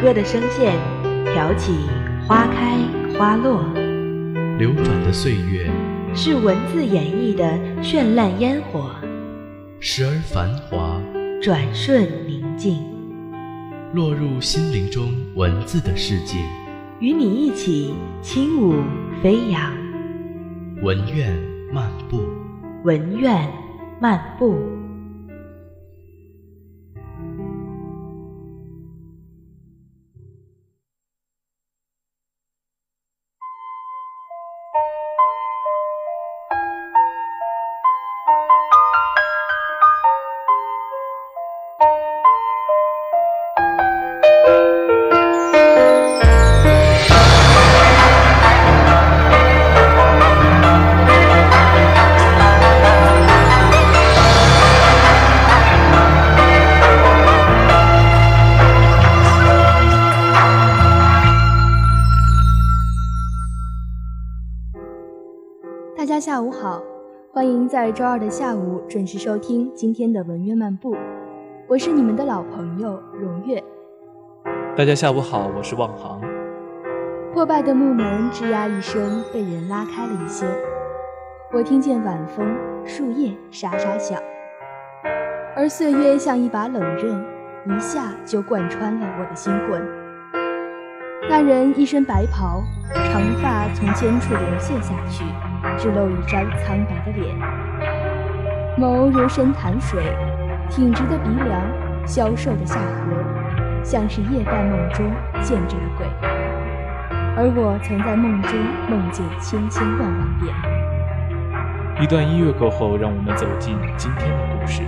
歌的声线，挑起花开花落。流转的岁月，是文字演绎的绚烂烟火。时而繁华，转瞬宁静。落入心灵中文字的世界，与你一起轻舞飞扬。文苑漫步，文苑漫步。在周二的下午准时收听今天的文苑漫步，我是你们的老朋友荣月。大家下午好，我是望航。破败的木门吱呀一声被人拉开了一些，我听见晚风、树叶沙沙响，而岁月像一把冷刃，一下就贯穿了我的心魂。那人一身白袍，长发从肩处流泻下去。只露一张苍白的脸，眸如深潭水，挺直的鼻梁，消瘦的下颌，像是夜半梦中见着的鬼。而我曾在梦中梦见千千万万遍。一段音乐过后，让我们走进今天的故事。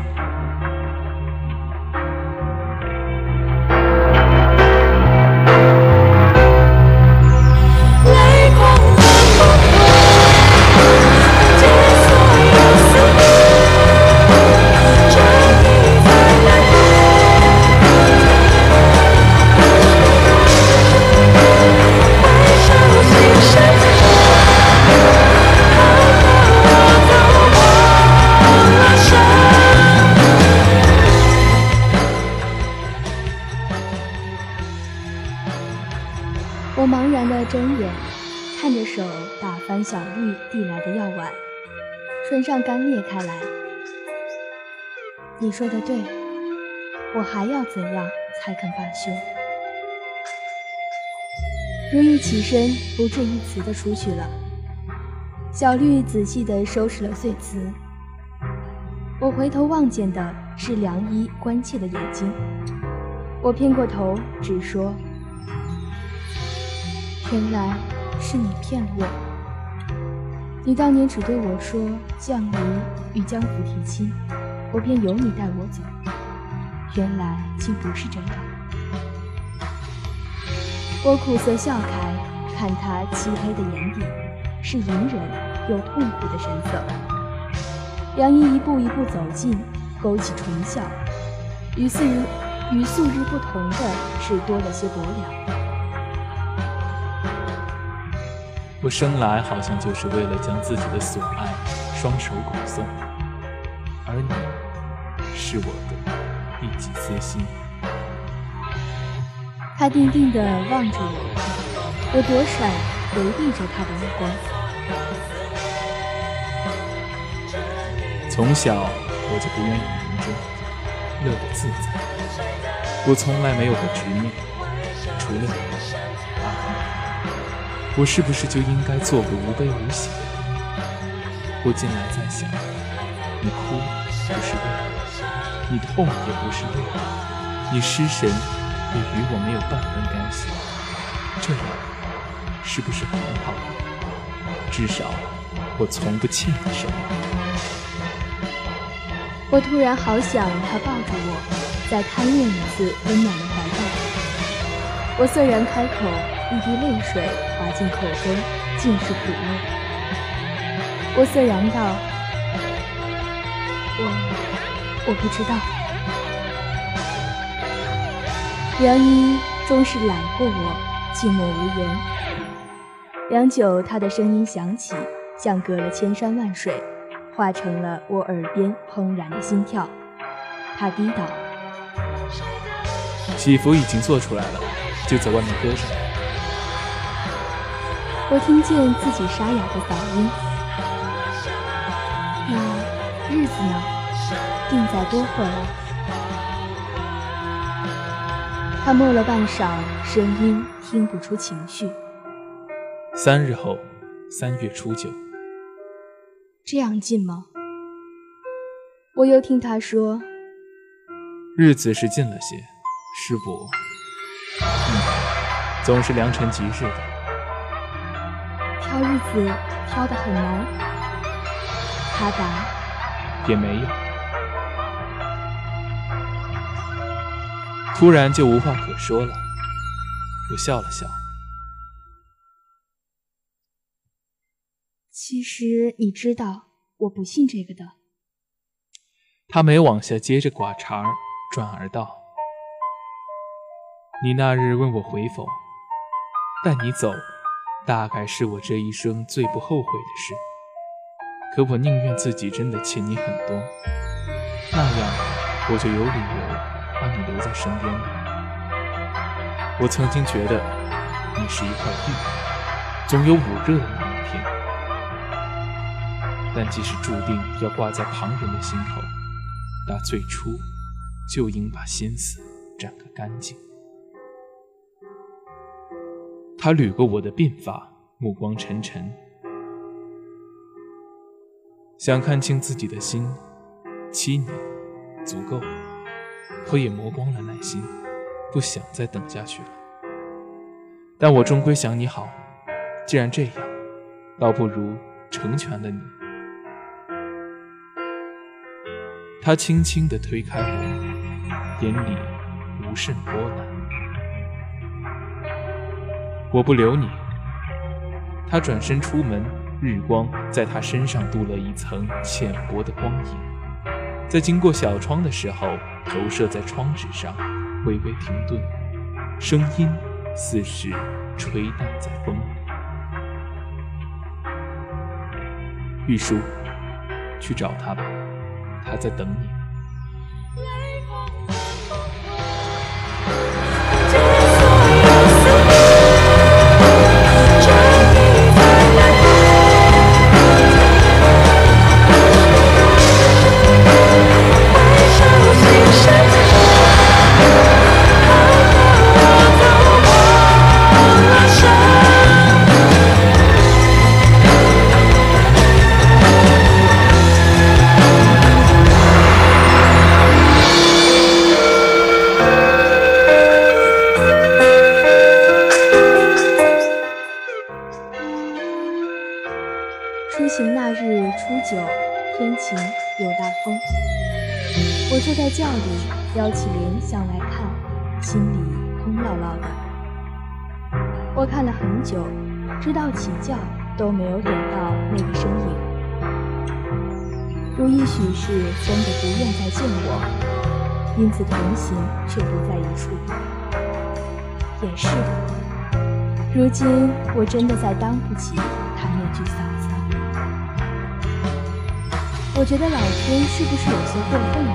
上干裂开来。你说的对，我还要怎样才肯罢休？如意起身，不置一词的出去了。小绿仔细地收拾了碎瓷。我回头望见的是良医关切的眼睛。我偏过头，只说。原来是你骗了我。你当年只对我说降临与江府提亲，我便由你带我走。原来竟不是这样。我苦涩笑开，看他漆黑的眼底是隐忍又痛苦的神色。梁一一步一步走近，勾起唇笑。与素日与素日不同的是，多了些薄凉。我生来好像就是为了将自己的所爱双手拱送，而你是我的一己私心。他定定地望着我，我躲闪，回避着他的目光。从小我就不愿意名中，乐得自在。我从来没有过执念，除了你，啊。我是不是就应该做个无悲无喜的人？我近来在想，你哭不是为了，你痛也不是为了，你失神也与我没有半分干系，这样是不是很好？至少我从不欠你什么。我突然好想他抱住我，再贪恋一次温暖的怀抱。我虽然开口，一滴泪水滑进口中，尽是苦味。我虽然道，我我不知道。梁一终是揽过我，寂寞无言。良久，他的声音响起，像隔了千山万水，化成了我耳边怦然的心跳。他低道：“喜服已经做出来了，就在外面搁着。”我听见自己沙哑的嗓音。那日子呢？定在多会儿？他默了半晌，声音听不出情绪。三日后，三月初九。这样近吗？我又听他说，日子是近了些，是不？嗯，总是良辰吉日的。挑日子挑得很难。他答，也没有。突然就无话可说了，我笑了笑。其实你知道，我不信这个的。他没往下接着寡茬儿，转而道：“你那日问我回否，带你走，大概是我这一生最不后悔的事。可我宁愿自己真的欠你很多，那样我就有理由。”把你留在身边。我曾经觉得你是一块玉，总有捂热的那一天。但即使注定要挂在旁人的心头，那最初就应把心思斩个干净。他捋过我的鬓发，目光沉沉，想看清自己的心。七年，足够。我也磨光了耐心，不想再等下去了。但我终归想你好，既然这样，倒不如成全了你。他轻轻地推开我，眼里无甚波澜。我不留你。他转身出门，日光在他身上镀了一层浅薄的光影。在经过小窗的时候，投射在窗纸上，微微停顿，声音似是吹荡在风里。玉书，去找他吧，他在等你。看了很久，直到起轿都没有等到那个身影。如意许是真的不愿再见我，因此同行却不在一处。也是的，如今我真的再当不起他那句嫂子。我觉得老天是不是有些过分了？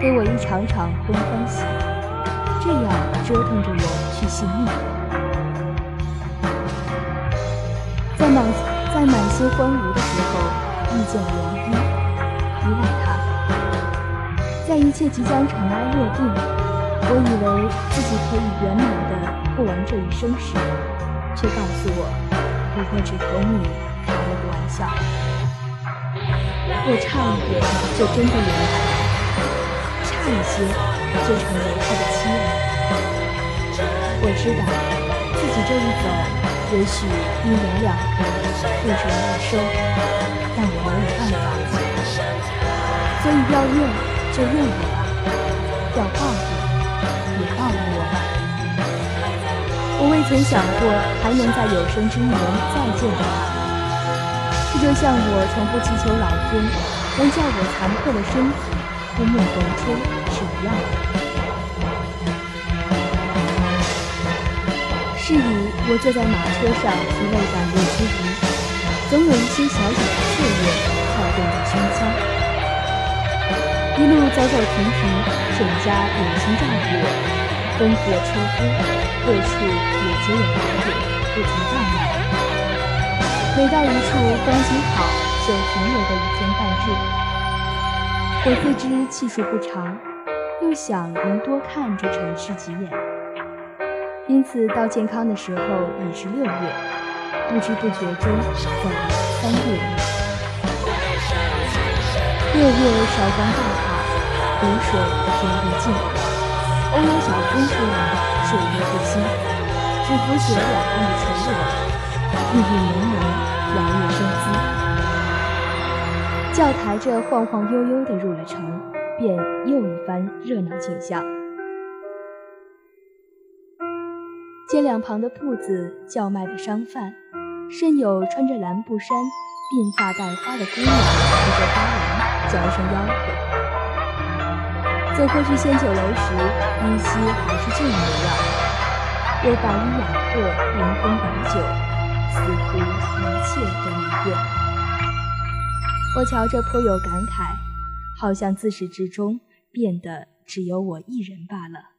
给我一场场空欢喜，这样折腾着我去信命。在满心欢愉的时候，遇见了梁一，依赖他。在一切即将尘埃落定，我以为自己可以圆满的过完这一生时，却告诉我，不过只和你开了个玩笑。我差一点就真的圆满差。一些，就成为他的妻儿。我知道自己这一走，也许你们两个负重难收，但我没有办法，所以要怨就怨我吧，要报复也报复我吧。我未曾想过还能在有生之年再见到他。这就像我从不祈求老天能叫我残破的身体枯木逢春是一样的。是以，我坐在马车上疲累赶路之余，总有一些小小的雀跃跳动着胸腔。一路走走停停，沈家有心照顾我，丰富了车夫，各处也皆有打点，不曾怠慢。每到一处风景好，就停留个一天半日。我自知气数不长，又想能多看这城市几眼，因此到健康的时候已是六月，不知不觉中走了三个月。六月韶光大好，湖水天地静，偶有小风吹来，水月不兴，只浮起了两岸的垂柳。郁郁浓浓，摇曳生姿。轿抬着晃晃悠悠地入了城，便又一番热闹景象。街两旁的铺子，叫卖的商贩，甚有穿着蓝布衫、鬓发带花的姑娘提着花篮，叫声吆喝。走过去仙酒楼时，依稀还是旧模样，有白衣雅客迎风摆酒。似乎一切都没变。我瞧着颇有感慨，好像自始至终变得只有我一人罢了。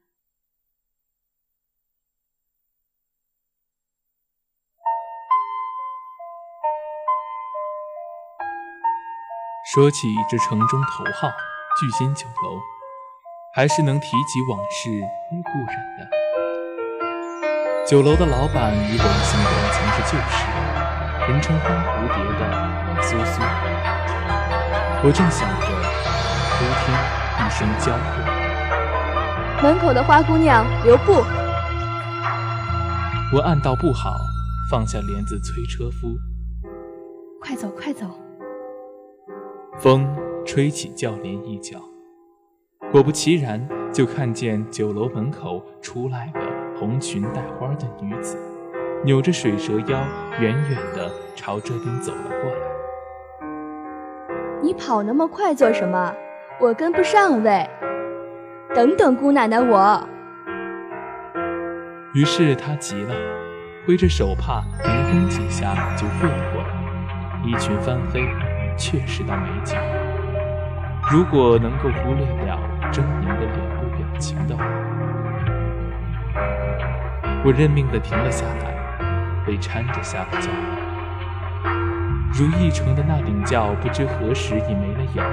说起这城中头号聚仙酒楼，还是能提及往事与故人的。酒楼的老板与我们姓的曾是旧识，人称花蝴蝶的王苏苏。我正想着，忽听一声娇喝：“门口的花姑娘留步！”我暗道不好，放下帘子催车夫：“快走，快走！”风吹起轿帘一角，果不其然，就看见酒楼门口出来了。红裙带花的女子，扭着水蛇腰，远远地朝这边走了过来。你跑那么快做什么？我跟不上喂！等等，姑奶奶我。于是他急了，挥着手帕，凌空几下就跃了过来。衣裙翻飞，确是道美景。如果能够忽略了狰狞的脸部表情的话。我认命地停了下来，被搀着下了轿。如意城的那顶轿不知何时已没了影，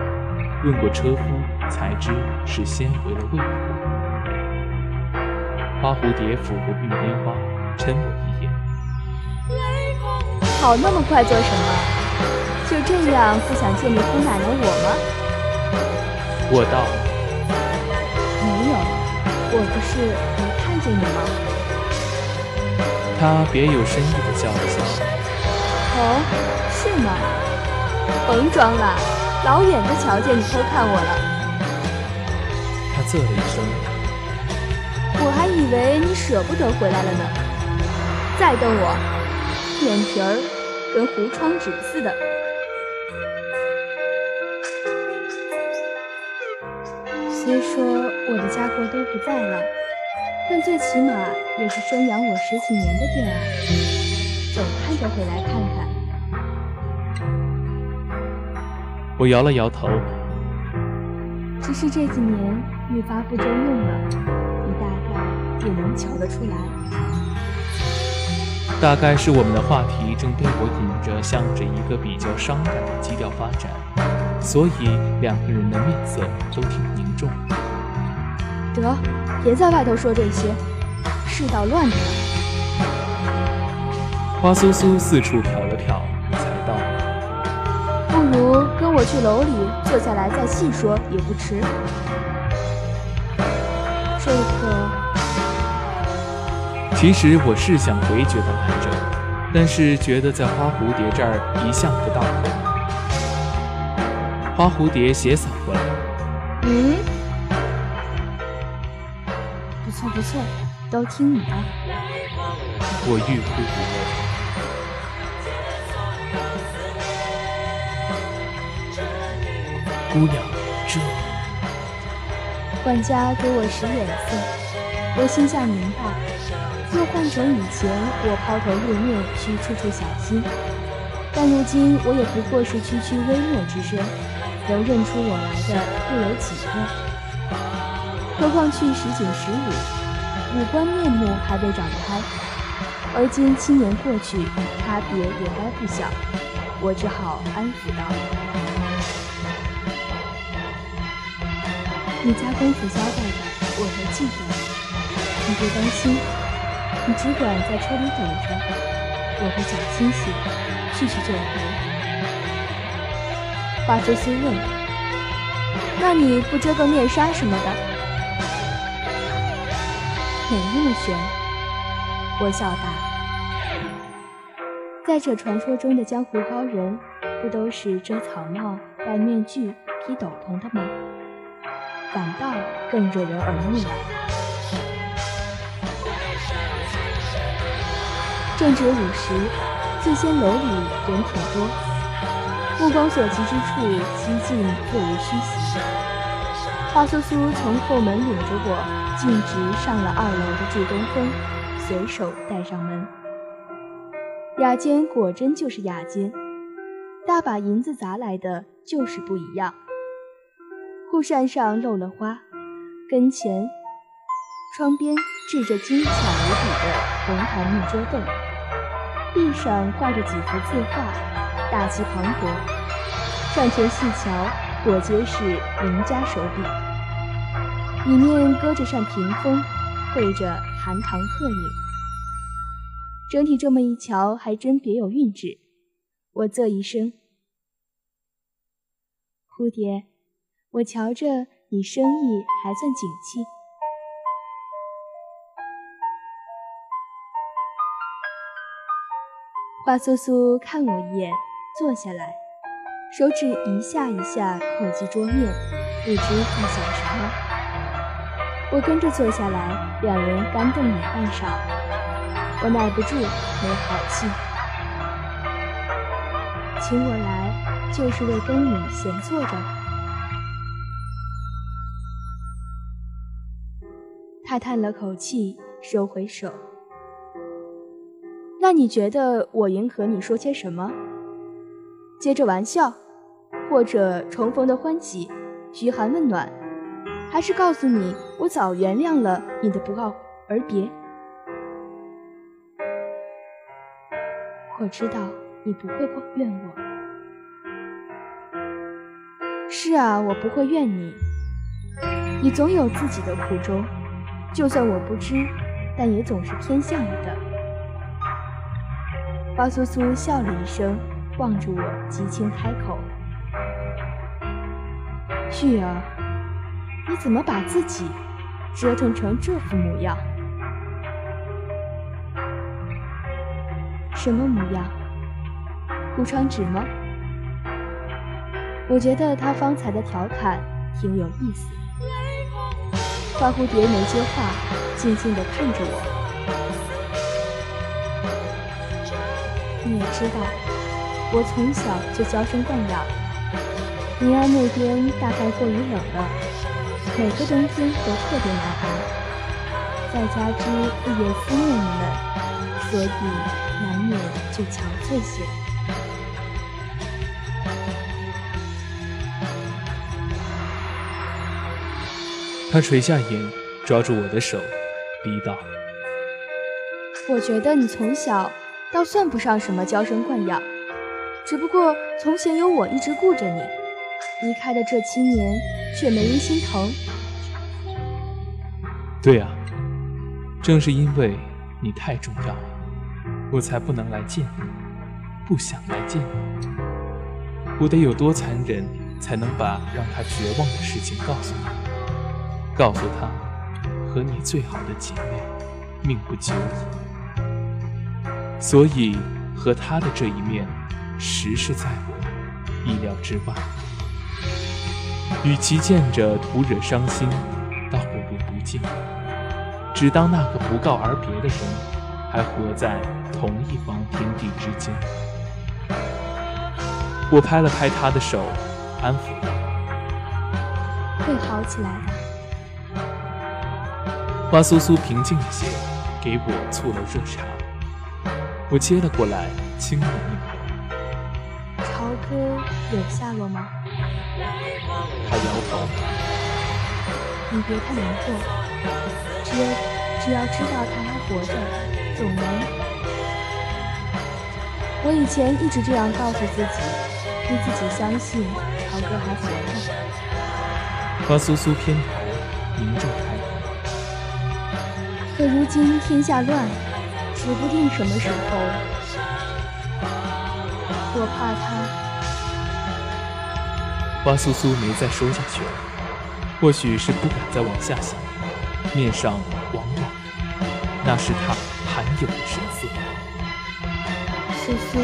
问过车夫才知是先回了魏府。花蝴蝶抚过玉莲花，嗔我一眼：“跑那么快做什么？就这样不想见你姑奶奶我吗？”我道：“没有，我不是没看见你吗？”他别有深意的笑了笑。哦，是吗？甭装了，老远就瞧见你偷看我了。他啧了一声。我还以为你舍不得回来了呢。再瞪我，眼皮儿跟糊窗纸似的。虽说我的家国都不在了。但最起码也是生养我十几年的地儿啊，总盼着回来看看。我摇了摇头，只是这几年愈发不中用了，你大概也能瞧得出来。大概是我们的话题正被我引着，向着一个比较伤感的基调发展，所以两个人的面色都挺凝重。得，别在外头说这些，世道乱着呢。花苏苏四处瞟了瞟，才道：“不如跟我去楼里坐下来再细说也不迟。”这个……其实我是想回绝的来着，但是觉得在花蝴蝶这儿一向不到。花蝴蝶斜扫过来，嗯，不错不错，都听你的。我欲哭无泪。姑娘，这……管家给我使眼色，我心下明白，若换成以前，我抛头露面需处处小心，但如今我也不过是区区微末之身。能认出我来的又有几个？何况去时仅十五，五官面目还未长开。而今七年过去，差别也该不小。我只好安抚道：“你家公子交代的，我都记得。你别担心，你只管在车里等着，我会小心些，去去就回。”花苏苏问：“那你不遮个面纱什么的？”没那么悬。我笑答：“在这传说中的江湖高人，不都是遮草帽、戴面具、披斗篷的吗？反倒更惹人耳目了。”正值午时，醉仙楼里人挺多。目光所及之处，几近座无虚席。花苏苏从后门领着我，径直上了二楼的住东风，随手带上门。雅间果真就是雅间，大把银子砸来的就是不一样。护扇上漏了花，跟前、窗边置着精巧无比的红檀木桌凳，壁上挂着几幅字画。大气磅礴，上前细瞧，果皆是名家手笔。里面搁着扇屏风，绘着寒塘鹤影。整体这么一瞧，还真别有韵致。我啧一声：“蝴蝶，我瞧着你生意还算景气。”花苏苏看我一眼。坐下来，手指一下一下叩击桌面，不知在想什么。我跟着坐下来，两人干瞪眼半晌。我耐不住，没好气，请我来就是为跟你闲坐着。他叹了口气，收回手。那你觉得我应和你说些什么？接着玩笑，或者重逢的欢喜，嘘寒问暖，还是告诉你我早原谅了你的不告而别。我知道你不会怨我。是啊，我不会怨你。你总有自己的苦衷，就算我不知，但也总是偏向你的。花苏苏笑了一声。望着我，极轻开口：“玉儿，你怎么把自己折腾成这副模样？什么模样？顾窗纸吗？我觉得他方才的调侃挺有意思。”花蝴蝶没接话，静静地看着我。你也知道。我从小就娇生惯养，宁安那边大概过于冷了，每个冬天都特别难熬。再加之日夜思念你们，所以难免就憔悴些。他垂下眼，抓住我的手，逼道：“我觉得你从小倒算不上什么娇生惯养。”只不过从前有我一直顾着你，离开的这七年却没人心疼。对啊，正是因为你太重要了，我才不能来见你，不想来见你。我得有多残忍，才能把让他绝望的事情告诉他？告诉他，和你最好的姐妹，命不久矣。所以和他的这一面，实是在我意料之外。与其见着徒惹伤心，倒不如不见。只当那个不告而别的人，还活在同一方天地之间。我拍了拍他的手，安抚道：“会好起来的。”花苏苏平静了些，给我醋了热茶。我接了过来，轻抿一口。朝哥有下落吗？他摇头。你别太难过，只要只要知道他还活着，总能。我以前一直这样告诉自己，逼自己相信朝哥还活着。花苏苏偏头，凝重开。可如今天下乱，指不定什么时候。我怕他。花苏苏没再说下去了，或许是不敢再往下想，面上往往那是他罕有的神色。苏苏，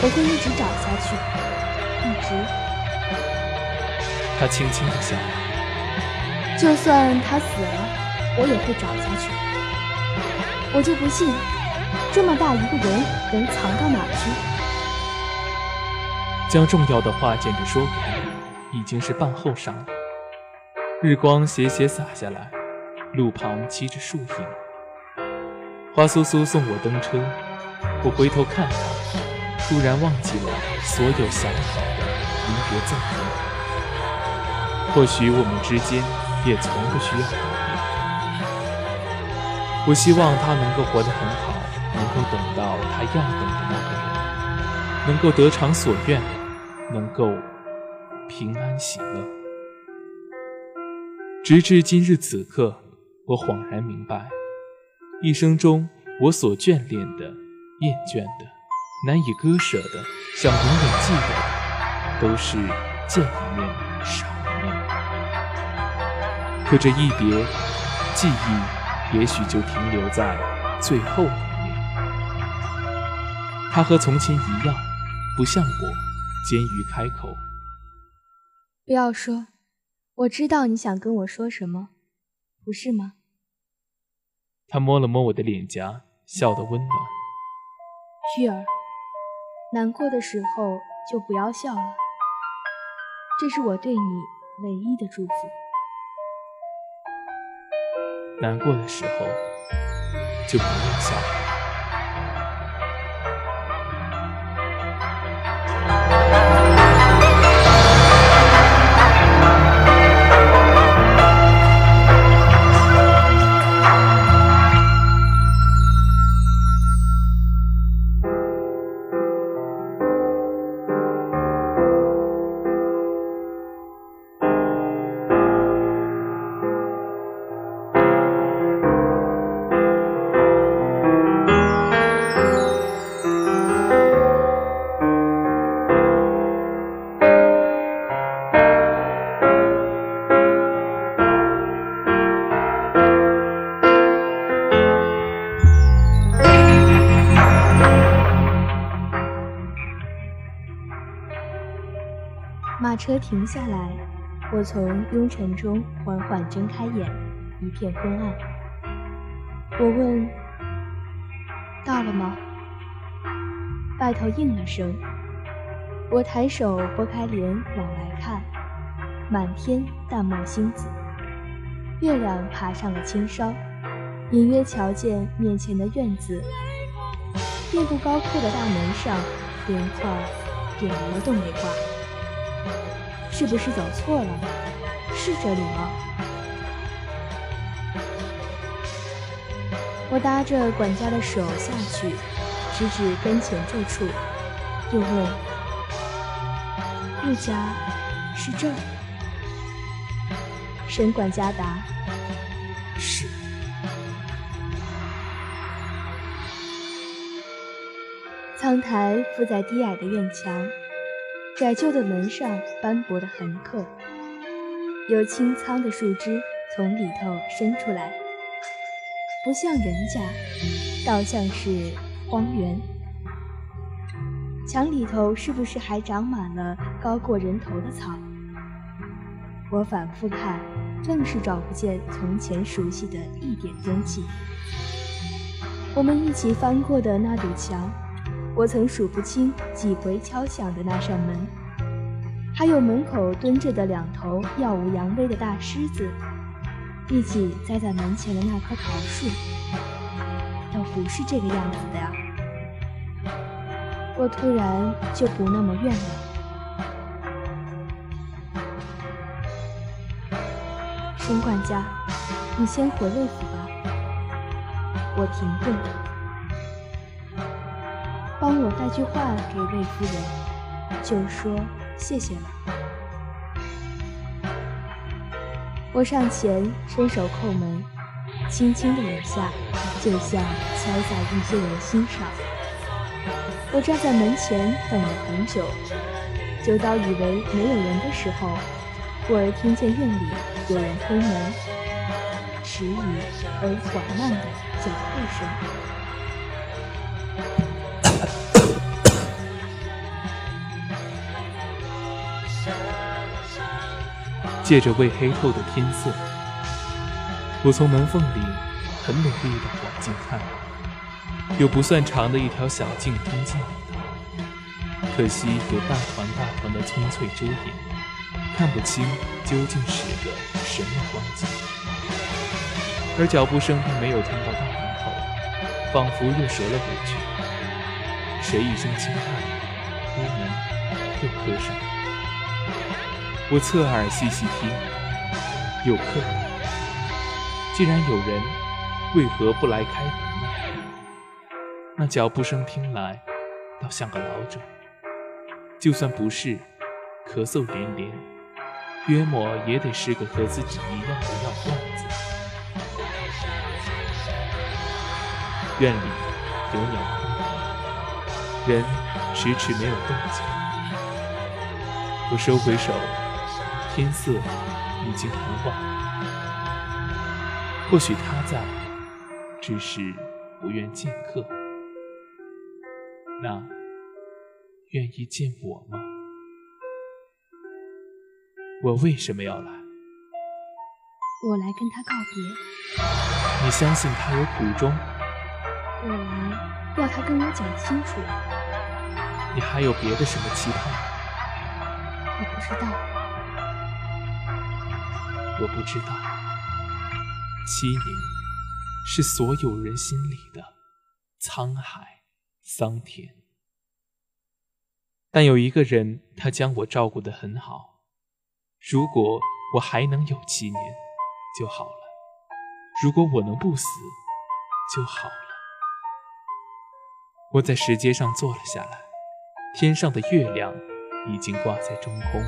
我会一直找下去，一直。他轻轻的笑了。就算他死了，我也会找下去。我就不信，这么大一个人能藏到哪去？将重要的话简着说给他，已经是半后晌了。日光斜斜洒下来，路旁栖着树影。花苏苏送我登车，我回头看他，突然忘记了所有想好的离别赠言。或许我们之间。也从不需要告别。我希望他能够活得很好，能够等到他要等的那个人，能够得偿所愿，能够平安喜乐。直至今日此刻，我恍然明白，一生中我所眷恋的、厌倦的、难以割舍的、想永远记得的，都是见一面少一面。可这一别，记忆也许就停留在最后一面。他和从前一样，不像我，坚于开口。不要说，我知道你想跟我说什么，不是吗？他摸了摸我的脸颊，笑得温暖。玉儿，难过的时候就不要笑了，这是我对你唯一的祝福。难过的时候，就不要笑。车停下来，我从拥尘中缓缓睁开眼，一片昏暗。我问：“到了吗？”外头应了声。我抬手拨开帘往外看，满天淡墨星子，月亮爬上了青梢，隐约瞧见面前的院子，并不高阔的大门上，连块匾额都没挂。是不是走错了？是这里吗？我搭着管家的手下去，直指跟前这处，又问：“陆家是这儿？”沈管家答：“是。”苍苔覆在低矮的院墙。窄旧的门上斑驳的痕刻，有青苍的树枝从里头伸出来，不像人家，倒像是荒原。墙里头是不是还长满了高过人头的草？我反复看，愣是找不见从前熟悉的一点踪迹。我们一起翻过的那堵墙，我曾数不清几回敲响的那扇门，还有门口蹲着的两头耀武扬威的大狮子，一起栽在门前的那棵桃树，倒不是这个样子的呀。我突然就不那么怨了。申管家，你先回魏府吧。我停顿，帮我带句话给魏夫人，就说谢谢了。我上前伸手叩门，轻轻的一下，就像敲在一些人心上。我站在门前等了很久，久到以为没有人的时候，忽而听见院里有人推门，迟疑而缓慢的。脚步声，借着未黑透的天色，我从门缝里很努力地往进看，有不算长的一条小径通进里头，可惜有大团大团的葱翠遮掩，看不清究竟是个什么光景。而脚步声并没有听到大门口，仿佛又折了回去。谁一声轻叹，屋门又合上。我侧耳细细听，有客。既然有人，为何不来开门？那脚步声听来，倒像个老者。就算不是，咳嗽连连，约莫也得是个和自己一样的药罐子。院里有鸟鸣，人迟迟没有动静。我收回手，天色已经很晚。或许他在，只是不愿见客。那愿意见我吗？我为什么要来？我来跟他告别。你相信他有苦衷？我来要他跟我讲清楚。你还有别的什么期盼？我不知道。我不知道。七年是所有人心里的沧海桑田，但有一个人，他将我照顾得很好。如果我还能有七年就好了。如果我能不死就好了。我在石阶上坐了下来，天上的月亮已经挂在中空。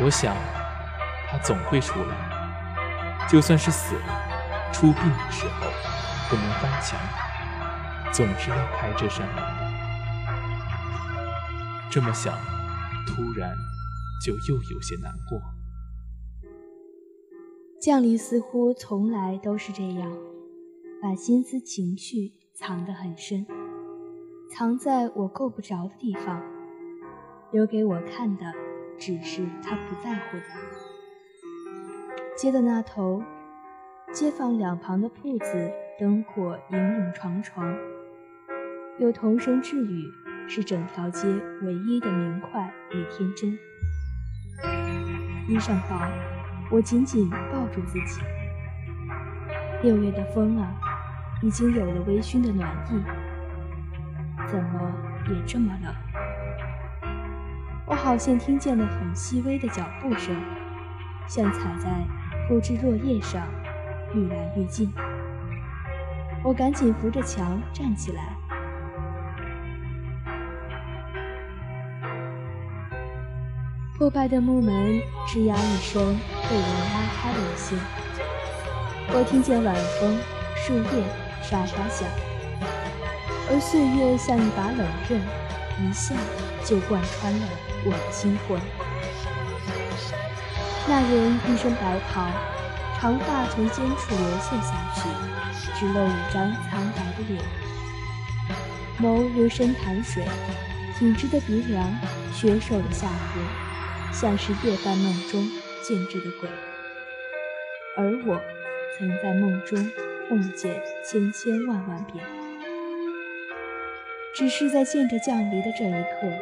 我想，他总会出来，就算是死了，出殡的时候不能翻墙，总是要开这扇门的。这么想，突然就又有些难过。降临似乎从来都是这样，把心思情绪。藏得很深，藏在我够不着的地方。留给我看的，只是他不在乎的。街的那头，街坊两旁的铺子灯火影影幢幢，有童声稚语，是整条街唯一的明快与天真。衣裳薄，我紧紧抱住自己。六月的风啊！已经有了微醺的暖意，怎么也这么冷？我好像听见了很细微的脚步声，像踩在铺枝落叶上，愈来愈近。我赶紧扶着墙站起来。破败的木门吱呀一声被人拉开了一些，我听见晚风、树叶。沙沙响，而岁月像一把冷刃，一下就贯穿了我的心魂。那人一身白袍，长发从肩处流泻下去，只露一张苍白的脸，眸如深潭水，挺直的鼻梁，削瘦的下颌，像是夜半梦中见至的鬼。而我，曾在梦中梦见千千万万遍，只是在见着降临的这一刻，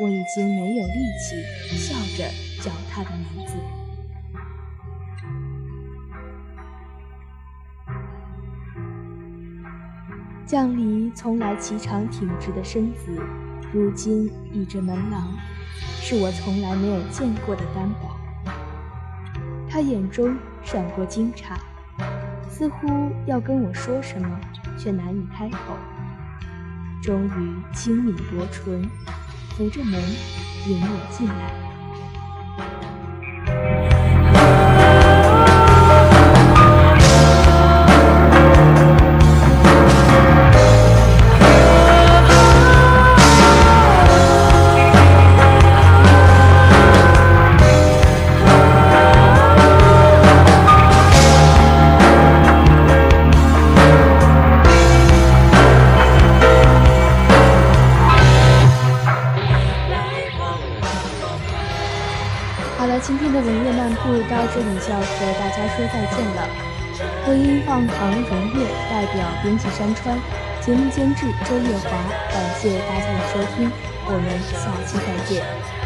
我已经没有力气笑着叫他的名字。降离从来颀长挺直的身子，如今倚着门廊，是我从来没有见过的单薄。他眼中。闪过惊诧，似乎要跟我说什么，却难以开口。终于轻抿薄唇，扶着门引我进来。故到这里就要和大家说再见了。播音放唐荣月代表编辑山川，节目监制周月华，感谢大家的收听，我们下期再见。